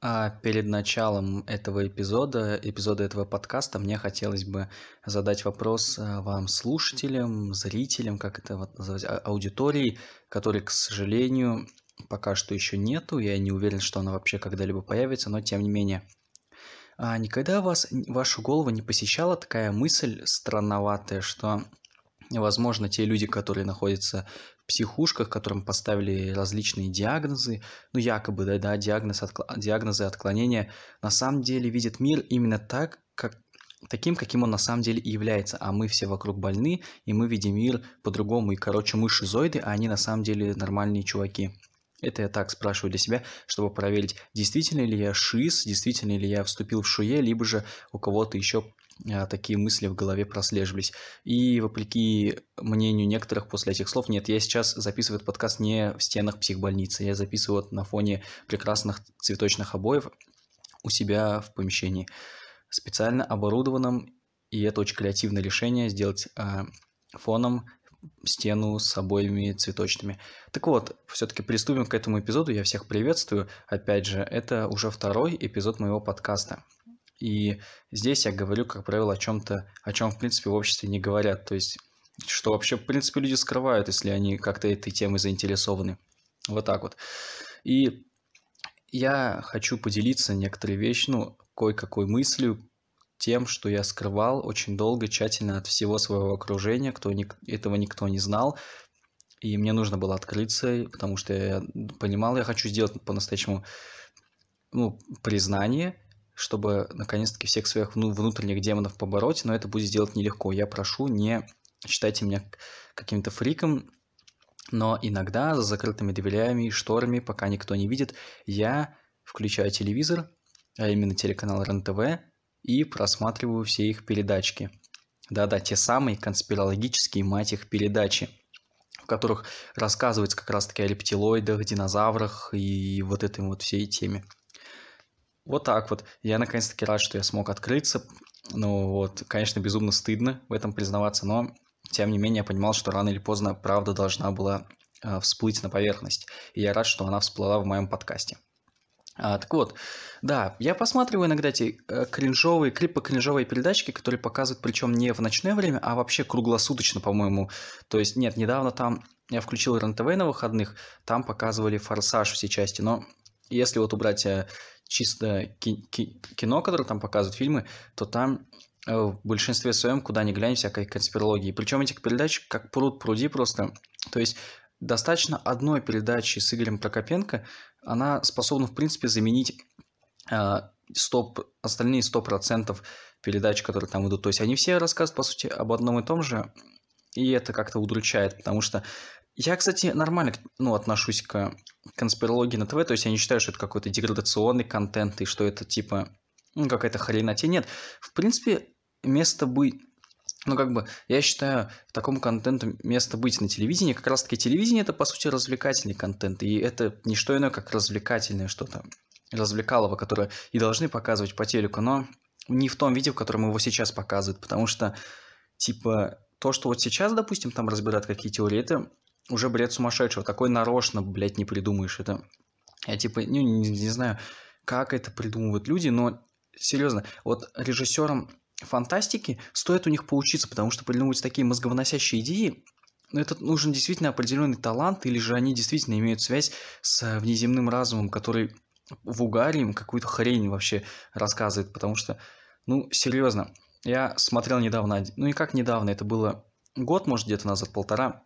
А перед началом этого эпизода, эпизода этого подкаста, мне хотелось бы задать вопрос а, вам, слушателям, зрителям, как это вот называть, а- аудитории, которой, к сожалению, пока что еще нету. Я не уверен, что она вообще когда-либо появится, но тем не менее. А никогда вас, вашу голову не посещала такая мысль странноватая, что Возможно, те люди, которые находятся психушках, которым поставили различные диагнозы, ну якобы, да, да диагноз, откла... диагнозы отклонения, на самом деле видят мир именно так, как таким, каким он на самом деле и является, а мы все вокруг больны, и мы видим мир по-другому, и, короче, мы шизоиды, а они на самом деле нормальные чуваки. Это я так спрашиваю для себя, чтобы проверить, действительно ли я шиз, действительно ли я вступил в шуе, либо же у кого-то еще такие мысли в голове прослеживались. И вопреки мнению некоторых после этих слов, нет, я сейчас записываю этот подкаст не в стенах психбольницы, я записываю на фоне прекрасных цветочных обоев у себя в помещении, специально оборудованном, и это очень креативное решение сделать э, фоном стену с обоями цветочными. Так вот, все-таки приступим к этому эпизоду. Я всех приветствую. Опять же, это уже второй эпизод моего подкаста. И здесь я говорю, как правило, о чем-то, о чем, в принципе, в обществе не говорят. То есть, что вообще, в принципе, люди скрывают, если они как-то этой темой заинтересованы. Вот так вот. И я хочу поделиться некоторые вещи, ну, кое-какой мыслью, тем, что я скрывал очень долго, тщательно от всего своего окружения, кто ни, этого никто не знал. И мне нужно было открыться, потому что я понимал, я хочу сделать по-настоящему ну, признание, чтобы наконец-таки всех своих внутренних демонов побороть, но это будет сделать нелегко. Я прошу, не считайте меня каким-то фриком, но иногда за закрытыми дверями и шторами, пока никто не видит, я включаю телевизор, а именно телеканал РЕН-ТВ, и просматриваю все их передачки. Да-да, те самые конспирологические, мать их, передачи, в которых рассказывается как раз-таки о рептилоидах, динозаврах и вот этой вот всей теме. Вот так вот. Я наконец-таки рад, что я смог открыться. Ну вот, конечно, безумно стыдно в этом признаваться, но тем не менее я понимал, что рано или поздно правда должна была э, всплыть на поверхность. И я рад, что она всплыла в моем подкасте. А, так вот, да, я посматриваю иногда эти э, кринжовые, клипы кринжовые передачки, которые показывают, причем не в ночное время, а вообще круглосуточно, по-моему. То есть, нет, недавно там я включил РНТВ на выходных, там показывали «Форсаж» все части, но если вот убрать э, чисто ки- ки- кино, которое там показывают, фильмы, то там э, в большинстве своем, куда ни глянь, всякой конспирологии. Причем этих передач как пруд пруди просто. То есть достаточно одной передачи с Игорем Прокопенко, она способна, в принципе, заменить э, 100, остальные 100% передач, которые там идут. То есть они все рассказывают, по сути, об одном и том же, и это как-то удручает, потому что я, кстати, нормально ну, отношусь к конспирологии на ТВ, то есть я не считаю, что это какой-то деградационный контент и что это типа ну, какая-то хренотень. Нет, в принципе, место быть ну, как бы, я считаю, такому контенту место быть на телевидении. Как раз-таки телевидение – это, по сути, развлекательный контент. И это не что иное, как развлекательное что-то. Развлекалово, которое и должны показывать по телеку, но не в том виде, в котором его сейчас показывают. Потому что, типа, то, что вот сейчас, допустим, там разбирают какие теории, это уже бред сумасшедшего. Такой нарочно, блядь, не придумаешь. Это я типа, ну, не, не знаю, как это придумывают люди, но серьезно, вот режиссерам фантастики стоит у них поучиться, потому что придумывать такие мозговыносящие идеи, ну, это нужен действительно определенный талант, или же они действительно имеют связь с внеземным разумом, который в угаре им какую-то хрень вообще рассказывает, потому что, ну, серьезно, я смотрел недавно, ну и как недавно, это было год, может, где-то назад, полтора,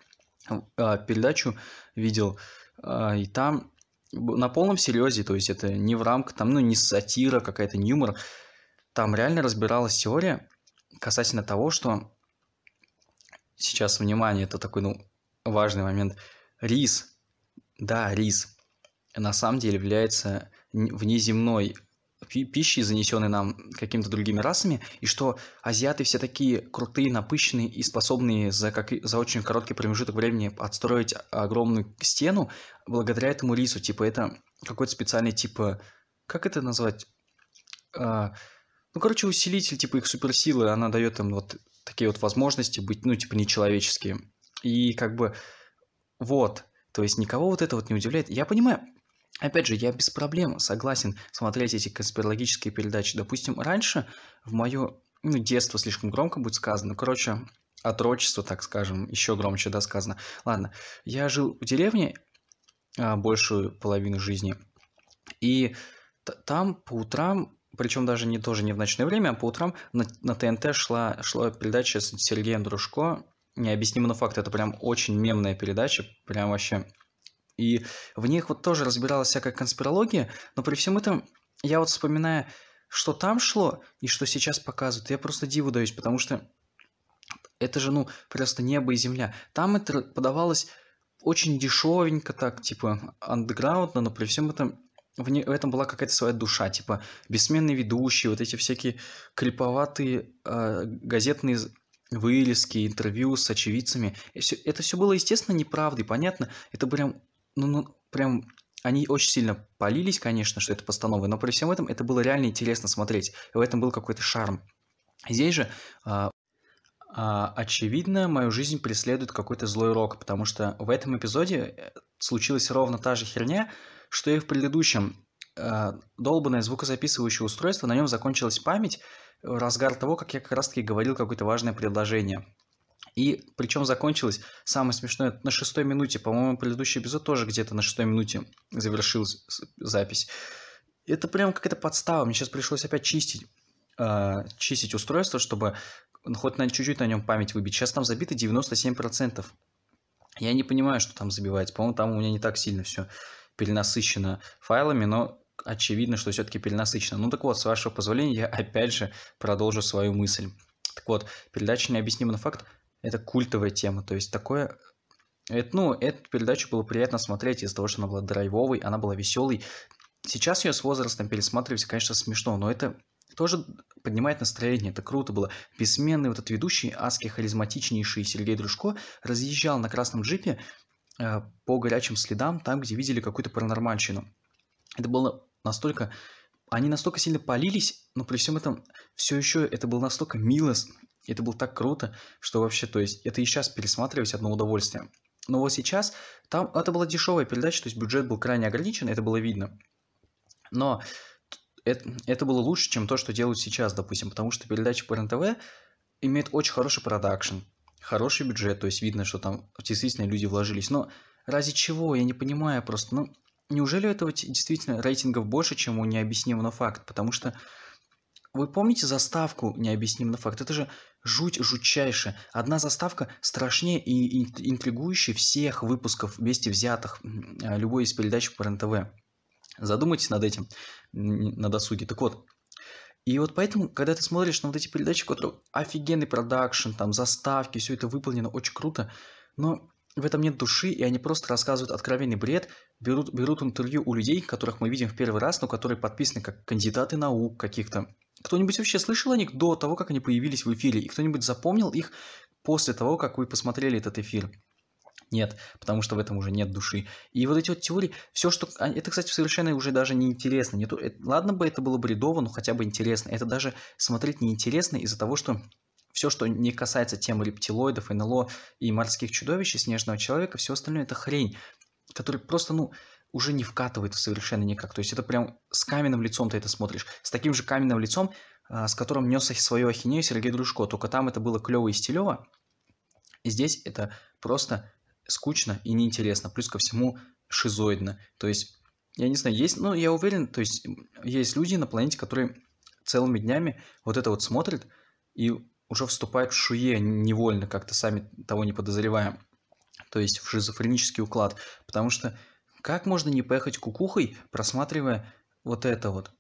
передачу видел, а, и там на полном серьезе, то есть это не в рамках, там, ну, не сатира какая-то, не юмор, там реально разбиралась теория касательно того, что сейчас, внимание, это такой, ну, важный момент, рис, да, рис, на самом деле является внеземной пищей, занесенной нам какими-то другими расами, и что азиаты все такие крутые, напыщенные и способные за, как, за очень короткий промежуток времени отстроить огромную стену благодаря этому рису. Типа это какой-то специальный, типа, как это назвать? А, ну, короче, усилитель, типа их суперсилы, она дает им вот такие вот возможности быть, ну, типа, нечеловеческие. И как бы вот, то есть никого вот это вот не удивляет. Я понимаю, Опять же, я без проблем согласен смотреть эти конспирологические передачи. Допустим, раньше в мое ну, детство слишком громко будет сказано. Короче, отрочество, так скажем, еще громче, да, сказано. Ладно, я жил в деревне а, большую половину жизни, и там по утрам, причем даже не тоже не в ночное время, а по утрам на, на ТНТ шла, шла передача с Сергеем Дружко «Необъяснимо, но факт». Это прям очень мемная передача, прям вообще. И в них вот тоже разбиралась всякая конспирология, но при всем этом я вот вспоминаю, что там шло и что сейчас показывают, я просто диву даюсь, потому что это же, ну, просто небо и земля. Там это подавалось очень дешевенько так, типа, андеграундно, но при всем этом в, не, в этом была какая-то своя душа, типа бессменные ведущие, вот эти всякие криповатые э, газетные вырезки, интервью с очевидцами. Все, это все было, естественно, неправдой, понятно. Это прям, ну, ну, прям они очень сильно полились, конечно, что это постановы, но при всем этом это было реально интересно смотреть. И в этом был какой-то шарм. Здесь же а, а, очевидно, мою жизнь преследует какой-то злой рок, потому что в этом эпизоде э, случилась ровно та же херня, что и в предыдущем. Э, долбанное звукозаписывающее устройство, на нем закончилась память в разгар того, как я как раз-таки говорил какое-то важное предложение. И причем закончилось, самое смешное, на шестой минуте. По-моему, предыдущий эпизод тоже где-то на шестой минуте завершил запись. Это прям какая-то подстава. Мне сейчас пришлось опять чистить, э, чистить устройство, чтобы хоть на чуть-чуть на нем память выбить. Сейчас там забито 97%. Я не понимаю, что там забивается. По-моему, там у меня не так сильно все перенасыщено файлами, но очевидно, что все-таки перенасыщено. Ну так вот, с вашего позволения, я опять же продолжу свою мысль. Так вот, передача «Необъяснимый факт» – это культовая тема, то есть такое... Это, ну, эту передачу было приятно смотреть из-за того, что она была драйвовой, она была веселой. Сейчас ее с возрастом пересматривать, конечно, смешно, но это тоже поднимает настроение, это круто было. Бессменный вот этот ведущий, адский харизматичнейший Сергей Дружко разъезжал на красном джипе э, по горячим следам, там, где видели какую-то паранормальщину. Это было настолько... Они настолько сильно полились, но при всем этом все еще это было настолько мило, это было так круто, что вообще, то есть, это и сейчас пересматривать одно удовольствие. Но вот сейчас, там, это была дешевая передача, то есть бюджет был крайне ограничен, это было видно. Но это, это было лучше, чем то, что делают сейчас, допустим, потому что передача по РНТВ имеет очень хороший продакшн, хороший бюджет, то есть видно, что там действительно люди вложились. Но ради чего, я не понимаю просто. Ну, неужели у этого действительно рейтингов больше, чем у необъяснимого факт? Потому что вы помните заставку необъяснимый факт? Это же жуть жутчайшая. Одна заставка страшнее и интригующая всех выпусков вместе взятых любой из передач по РНТВ. Задумайтесь над этим на досуге. Так вот, и вот поэтому, когда ты смотришь на вот эти передачи, которые офигенный продакшн, там заставки, все это выполнено очень круто, но в этом нет души, и они просто рассказывают откровенный бред, берут, берут интервью у людей, которых мы видим в первый раз, но которые подписаны как кандидаты наук каких-то. Кто-нибудь вообще слышал о них до того, как они появились в эфире? И кто-нибудь запомнил их после того, как вы посмотрели этот эфир? Нет, потому что в этом уже нет души. И вот эти вот теории, все, что... А, это, кстати, совершенно уже даже не интересно. Не то... Ладно бы это было бредово, но хотя бы интересно. Это даже смотреть неинтересно из-за того, что все, что не касается темы рептилоидов, НЛО и морских чудовищ, и снежного человека, все остальное это хрень, которая просто, ну, уже не вкатывает совершенно никак. То есть это прям с каменным лицом ты это смотришь. С таким же каменным лицом, а, с которым нес свою ахинею Сергей Дружко. Только там это было клево и стилево. И здесь это просто скучно и неинтересно, плюс ко всему шизоидно. То есть, я не знаю, есть, ну, я уверен, то есть, есть люди на планете, которые целыми днями вот это вот смотрят и уже вступают в шуе невольно, как-то сами того не подозревая. То есть в шизофренический уклад. Потому что как можно не поехать кукухой, просматривая вот это вот,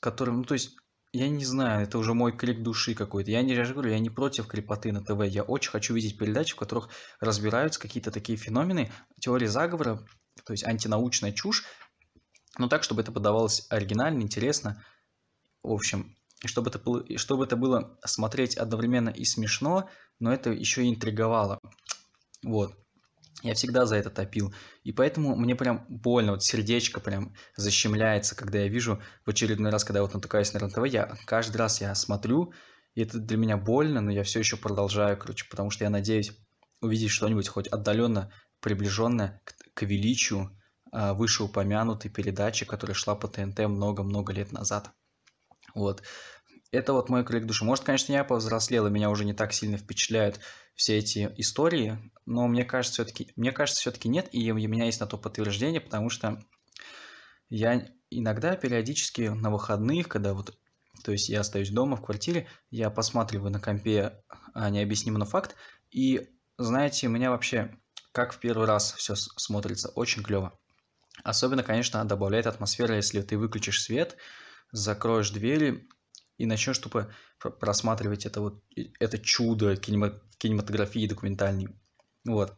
которым, ну, то есть я не знаю, это уже мой крик души какой-то. Я не, я я не против крепоты на ТВ. Я очень хочу видеть передачи, в которых разбираются какие-то такие феномены, теории заговора, то есть антинаучная чушь, но так, чтобы это подавалось оригинально, интересно. В общем, чтобы это было, чтобы это было смотреть одновременно и смешно, но это еще и интриговало. Вот. Я всегда за это топил. И поэтому мне прям больно, вот сердечко прям защемляется, когда я вижу в очередной раз, когда я вот натыкаюсь на РНТВ, я каждый раз я смотрю, и это для меня больно, но я все еще продолжаю, короче, потому что я надеюсь увидеть что-нибудь хоть отдаленно приближенное к, к величию а, вышеупомянутой передачи, которая шла по ТНТ много-много лет назад. Вот. Это вот мой крик души. Может, конечно, я повзрослел, и меня уже не так сильно впечатляют все эти истории, но мне кажется, все-таки, мне кажется, все-таки нет, и у меня есть на то подтверждение, потому что я иногда периодически на выходных, когда вот, то есть я остаюсь дома в квартире, я посматриваю на компе а, необъяснимый факт, и знаете, у меня вообще как в первый раз все смотрится очень клево. Особенно, конечно, добавляет атмосфера, если ты выключишь свет, закроешь двери и начнешь тупо просматривать это вот это чудо кинематографии документальной. Вот.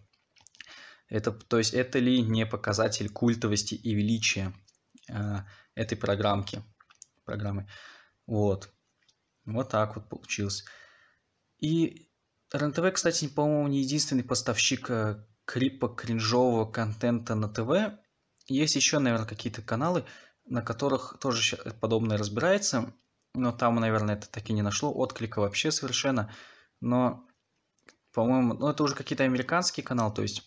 Это, то есть это ли не показатель культовости и величия э, этой программки, программы? Вот. Вот так вот получилось. И РНТВ, кстати, по-моему, не единственный поставщик э, крипа кринжового контента на ТВ. Есть еще, наверное, какие-то каналы, на которых тоже подобное разбирается, но там, наверное, это таки не нашло отклика вообще совершенно. Но, по-моему, ну это уже какие-то американские каналы, то есть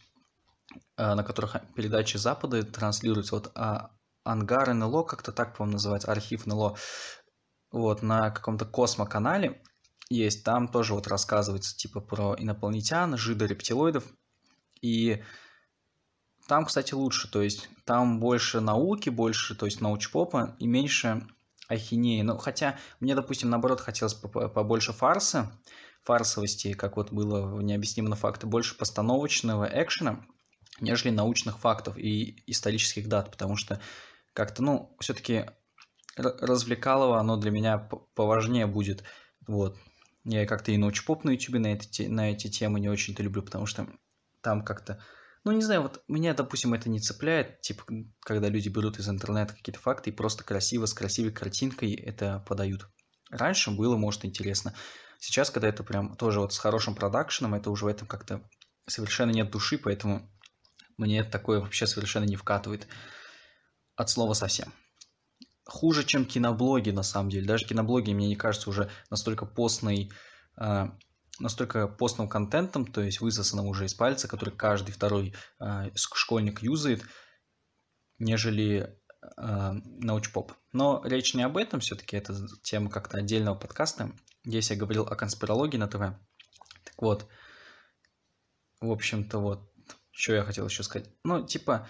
э, на которых передачи Запада транслируются. Вот а, Ангар НЛО, как-то так, по-моему, называется, архив НЛО. Вот, на каком-то космоканале есть, там тоже вот рассказывается типа про инопланетян, жидорептилоидов. И там, кстати, лучше, то есть там больше науки, больше, то есть научпопа и меньше ахинеи. Ну, хотя мне, допустим, наоборот, хотелось побольше фарса, фарсовости, как вот было в необъяснимом факте, больше постановочного экшена, нежели научных фактов и исторических дат, потому что как-то, ну, все-таки развлекалово оно для меня поважнее будет, вот. Я как-то и научпоп на ютубе на, эти, на эти темы не очень-то люблю, потому что там как-то ну, не знаю, вот меня, допустим, это не цепляет, типа, когда люди берут из интернета какие-то факты и просто красиво, с красивой картинкой это подают. Раньше было, может, интересно. Сейчас, когда это прям тоже вот с хорошим продакшеном, это уже в этом как-то совершенно нет души, поэтому мне такое вообще совершенно не вкатывает. От слова совсем. Хуже, чем киноблоги, на самом деле. Даже киноблоги, мне не кажется, уже настолько постной а, настолько постным контентом, то есть высосанным уже из пальца, который каждый второй э, школьник юзает, нежели э, научпоп. Но речь не об этом, все-таки это тема как-то отдельного подкаста. Здесь я говорил о конспирологии на ТВ. Так вот, в общем-то, вот, что я хотел еще сказать. Ну, типа,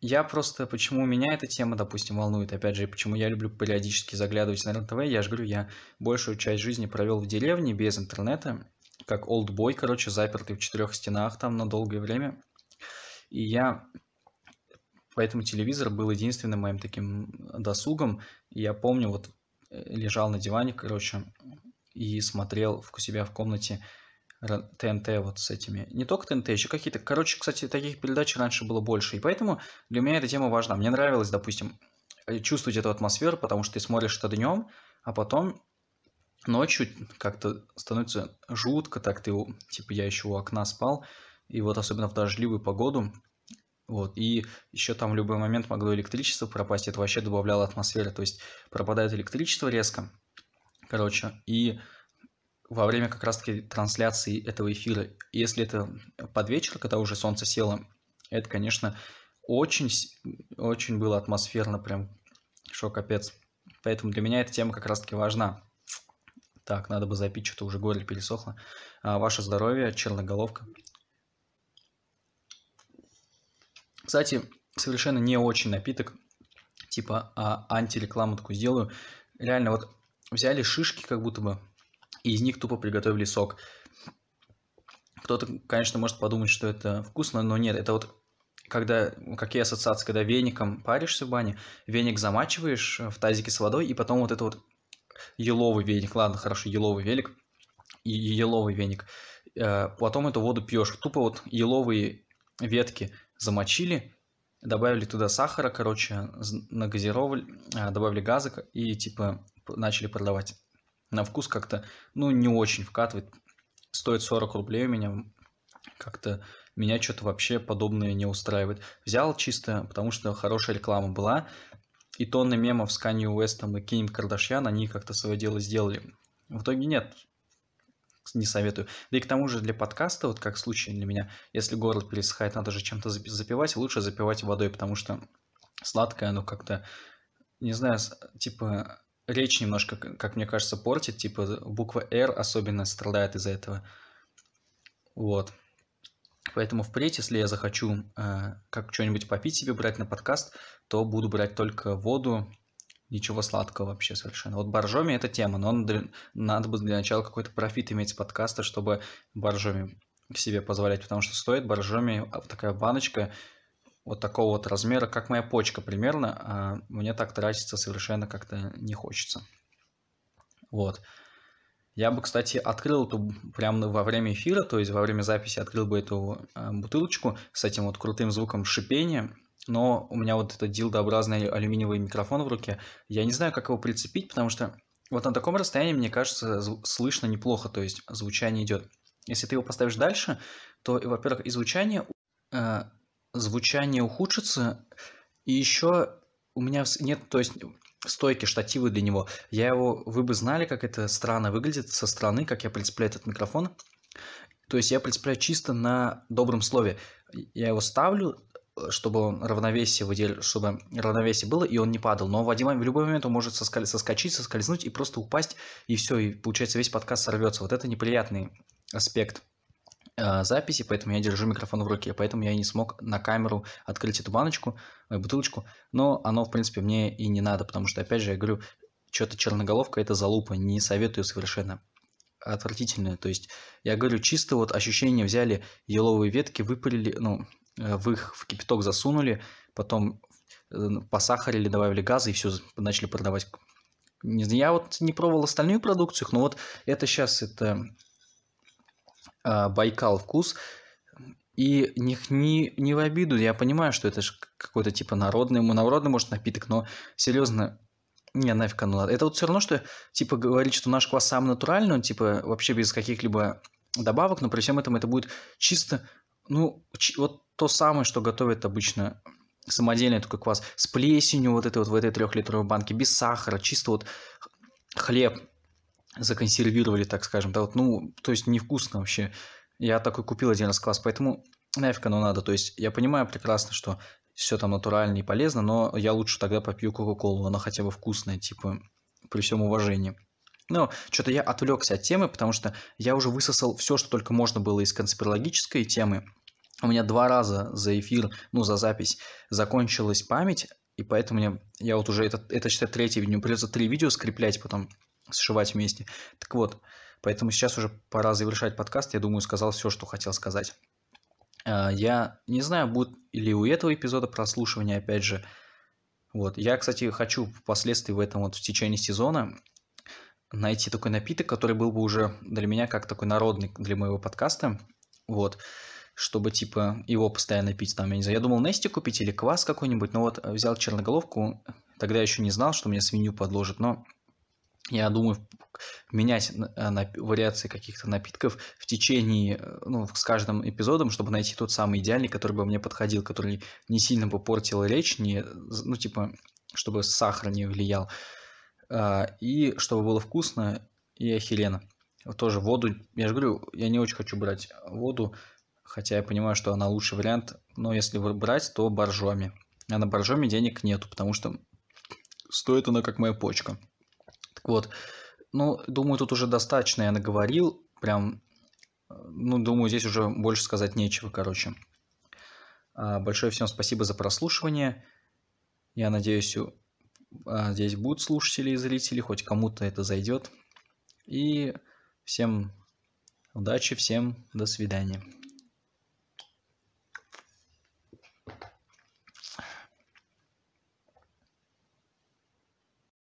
я просто, почему меня эта тема, допустим, волнует, опять же, почему я люблю периодически заглядывать на РНТВ, я же говорю, я большую часть жизни провел в деревне без интернета, как олдбой, короче, запертый в четырех стенах там на долгое время. И я Поэтому телевизор был единственным моим таким досугом. Я помню, вот э, лежал на диване, короче, и смотрел у себя в комнате ТНТ вот с этими. Не только ТНТ, еще какие-то. Короче, кстати, таких передач раньше было больше. И поэтому для меня эта тема важна. Мне нравилось, допустим, э, чувствовать эту атмосферу, потому что ты смотришь это днем, а потом ночью как-то становится жутко, так ты, типа, я еще у окна спал, и вот особенно в дождливую погоду, вот, и еще там в любой момент могло электричество пропасть, это вообще добавляло атмосферы, то есть пропадает электричество резко, короче, и во время как раз-таки трансляции этого эфира. Если это под вечер, когда уже солнце село, это, конечно, очень, очень было атмосферно, прям шок капец. Поэтому для меня эта тема как раз-таки важна. Так, надо бы запить, что-то уже горло пересохло. А, ваше здоровье, черноголовка. Кстати, совершенно не очень напиток, типа а, антирекламу такую сделаю. Реально, вот взяли шишки как будто бы, и из них тупо приготовили сок. Кто-то, конечно, может подумать, что это вкусно, но нет, это вот когда, какие ассоциации, когда веником паришься в бане, веник замачиваешь в тазике с водой, и потом вот это вот еловый веник, ладно, хорошо, еловый велик, и еловый веник, э, потом эту воду пьешь, тупо вот еловые ветки замочили, добавили туда сахара, короче, нагазировали, э, добавили газа и типа начали продавать на вкус как-то, ну, не очень вкатывает. Стоит 40 рублей у меня. Как-то меня что-то вообще подобное не устраивает. Взял чисто, потому что хорошая реклама была. И тонны мемов с Канье Уэстом и Ким Кардашьян, они как-то свое дело сделали. В итоге нет. не советую. Да и к тому же для подкаста, вот как случай для меня, если горло пересыхает, надо же чем-то запивать, лучше запивать водой, потому что сладкое, оно как-то, не знаю, типа речь немножко, как мне кажется, портит, типа буква «Р» особенно страдает из-за этого. Вот. Поэтому впредь, если я захочу э, как что-нибудь попить себе, брать на подкаст, то буду брать только воду, ничего сладкого вообще совершенно. Вот боржоми – это тема, но для, надо бы для начала какой-то профит иметь с подкаста, чтобы боржоми себе позволять, потому что стоит боржоми а, такая баночка вот такого вот размера, как моя почка примерно, а мне так тратиться совершенно как-то не хочется. Вот. Я бы, кстати, открыл эту прямо во время эфира, то есть во время записи открыл бы эту э, бутылочку с этим вот крутым звуком шипения, но у меня вот этот дилдообразный алюминиевый микрофон в руке, я не знаю, как его прицепить, потому что вот на таком расстоянии, мне кажется, слышно неплохо, то есть звучание идет. Если ты его поставишь дальше, то, во-первых, и звучание, э, звучание ухудшится, и еще у меня нет, то есть стойки, штативы для него. Я его, вы бы знали, как это странно выглядит со стороны, как я прицепляю этот микрофон. То есть я прицепляю чисто на добром слове. Я его ставлю, чтобы он равновесие выдел... чтобы равновесие было, и он не падал. Но в, один, в любой момент он может соскаль... соскочить, соскользнуть и просто упасть, и все, и получается весь подкаст сорвется. Вот это неприятный аспект записи, поэтому я держу микрофон в руке, поэтому я не смог на камеру открыть эту баночку, э, бутылочку, но оно, в принципе, мне и не надо, потому что, опять же, я говорю, что-то черноголовка – это залупа, не советую совершенно отвратительное. То есть, я говорю, чисто вот ощущение взяли еловые ветки, выпалили, ну, э, в их в кипяток засунули, потом э, посахарили, добавили газа и все, начали продавать. Я вот не пробовал остальную продукцию, но вот это сейчас, это Байкал вкус, и не, не, не в обиду, я понимаю, что это же какой-то типа народный, народный, может, напиток, но серьезно, не, нафиг оно надо. Это вот все равно, что, типа, говорить, что наш квас самый натуральный, он, типа, вообще без каких-либо добавок, но при всем этом это будет чисто, ну, вот то самое, что готовят обычно самодельный такой квас, с плесенью вот этой вот в этой трехлитровой банке, без сахара, чисто вот хлеб законсервировали, так скажем, да, вот, ну, то есть невкусно вообще. Я такой купил один раз квас, поэтому нафиг оно надо. То есть я понимаю прекрасно, что все там натурально и полезно, но я лучше тогда попью Кока-Колу, она хотя бы вкусная, типа, при всем уважении. Но что-то я отвлекся от темы, потому что я уже высосал все, что только можно было из конспирологической темы. У меня два раза за эфир, ну, за запись закончилась память, и поэтому мне, я вот уже, это, это считай, третье видео, придется три видео скреплять, потом сшивать вместе. Так вот, поэтому сейчас уже пора завершать подкаст, я думаю, сказал все, что хотел сказать. А, я не знаю, будет ли у этого эпизода прослушивания, опять же. Вот. Я, кстати, хочу впоследствии в этом вот в течение сезона найти такой напиток, который был бы уже для меня как такой народный для моего подкаста. Вот. Чтобы, типа, его постоянно пить там, я не знаю. Я думал Нести купить или квас какой-нибудь, но вот взял черноголовку. Тогда еще не знал, что мне свинью подложат, но я думаю, менять э, вариации каких-то напитков в течение, э, ну, с каждым эпизодом, чтобы найти тот самый идеальный, который бы мне подходил, который не сильно бы портил речь, не, ну, типа, чтобы сахар не влиял, а, и чтобы было вкусно и охеренно. Тоже воду, я же говорю, я не очень хочу брать воду, хотя я понимаю, что она лучший вариант, но если брать, то боржоми. А на боржоми денег нету, потому что стоит она как моя почка. Так вот, ну, думаю, тут уже достаточно я наговорил. Прям, ну, думаю, здесь уже больше сказать нечего, короче. А, большое всем спасибо за прослушивание. Я надеюсь, а, здесь будут слушатели и зрители, хоть кому-то это зайдет. И всем удачи, всем до свидания.